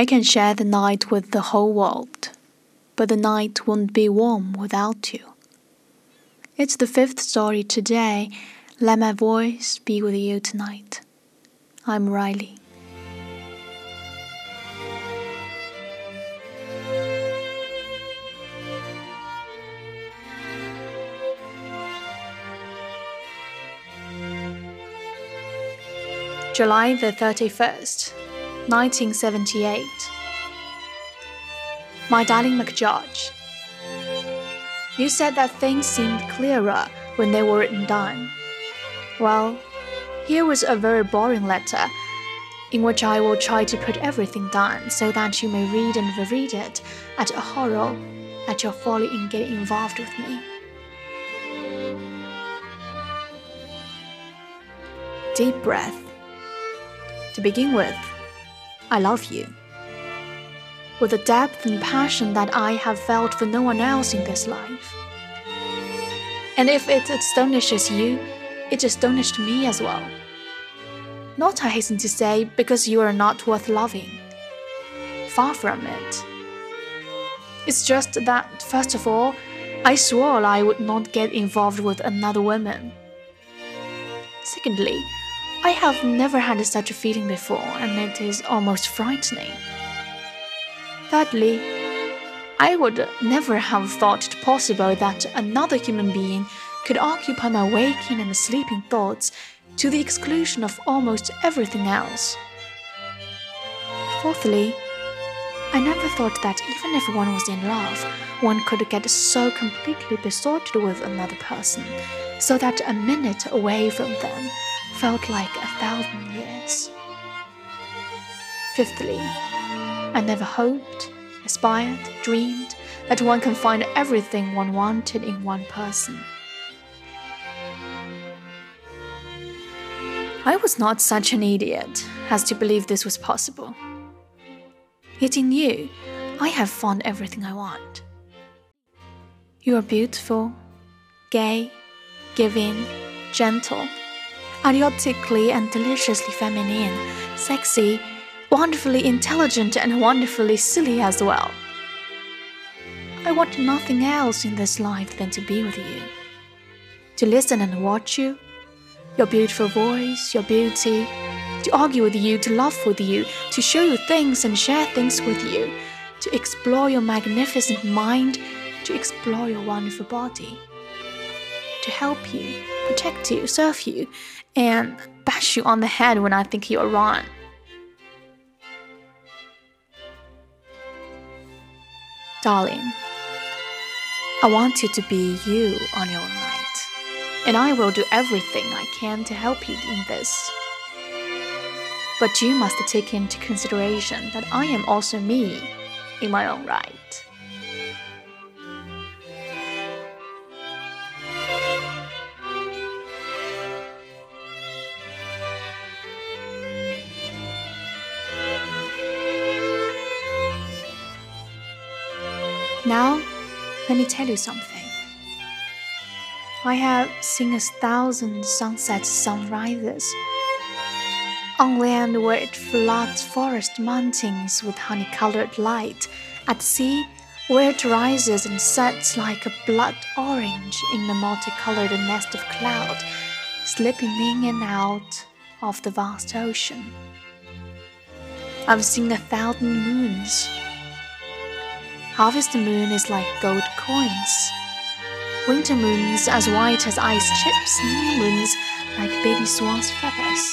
I can share the night with the whole world, but the night won't be warm without you. It's the fifth story today. Let my voice be with you tonight. I'm Riley. July the 31st, 1978. My darling McGeorge, you said that things seemed clearer when they were written down. Well, here was a very boring letter in which I will try to put everything down so that you may read and reread it at a horror at your folly in getting involved with me. Deep breath. To begin with, I love you. With the depth and passion that I have felt for no one else in this life. And if it astonishes you, it astonished me as well. Not, I hasten to say, because you are not worth loving. Far from it. It's just that, first of all, I swore I would not get involved with another woman. Secondly, I have never had such a feeling before, and it is almost frightening. Thirdly, I would never have thought it possible that another human being could occupy my waking and sleeping thoughts to the exclusion of almost everything else. Fourthly, I never thought that even if one was in love, one could get so completely besotted with another person, so that a minute away from them felt like a thousand years. Fifthly, I never hoped, aspired, dreamed that one can find everything one wanted in one person. I was not such an idiot as to believe this was possible. Yet in you, I have found everything I want. You are beautiful, gay, giving, gentle idiotically and deliciously feminine, sexy, wonderfully intelligent, and wonderfully silly as well. I want nothing else in this life than to be with you, to listen and watch you, your beautiful voice, your beauty, to argue with you, to laugh with you, to show you things and share things with you, to explore your magnificent mind, to explore your wonderful body, to help you, protect you, serve you, and bash you on the head when I think you're wrong. Darling, I want you to be you on your own night, and I will do everything I can to help you in this. But you must take into consideration that I am also me in my own right. Now, let me tell you something. I have seen a thousand sunsets, sunrises. On land where it floods forest mountains with honey colored light, at sea where it rises and sets like a blood orange in the multicolored nest of cloud, slipping in and out of the vast ocean. I've seen a thousand moons Harvest moon is like gold coins. Winter moons as white as ice chips, new moons like baby swan's feathers.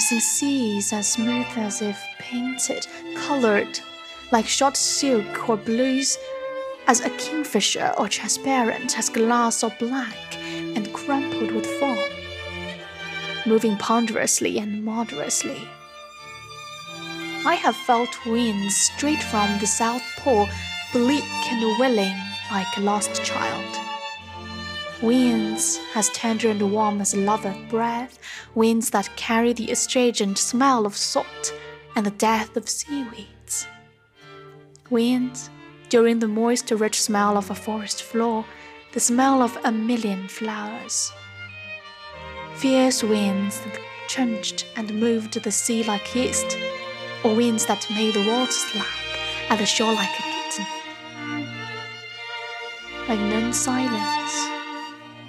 Seen seas as smooth as if painted, colored like shot silk or blues, as a kingfisher or transparent as glass or black and crumpled with foam, moving ponderously and moderately I have felt winds straight from the South Pole, bleak and willing like a lost child. Winds as tender and warm as lover breath, winds that carry the astringent smell of salt and the death of seaweeds. Winds during the moist, rich smell of a forest floor, the smell of a million flowers. Fierce winds that chunched and moved the sea like yeast or winds that make the waters lap at the shore like a kitten. Like known silence,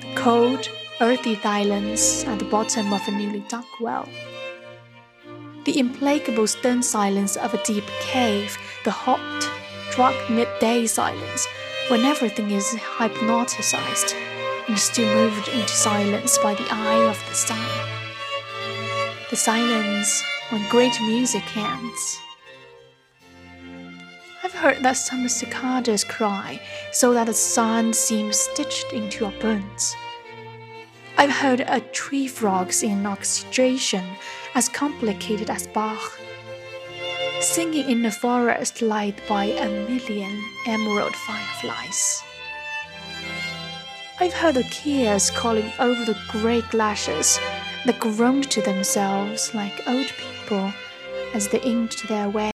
the cold, earthy silence at the bottom of a newly dug well. The implacable stern silence of a deep cave, the hot, drug midday silence when everything is hypnotized and still moved into silence by the eye of the sun. The silence when great music ends. I've heard that some cicadas cry so that the sun seems stitched into your bones. I've heard a tree frogs in as complicated as Bach, singing in a forest lighted by a million emerald fireflies. I've heard the keas calling over the great glaciers that groaned to themselves like old people as they inked their way.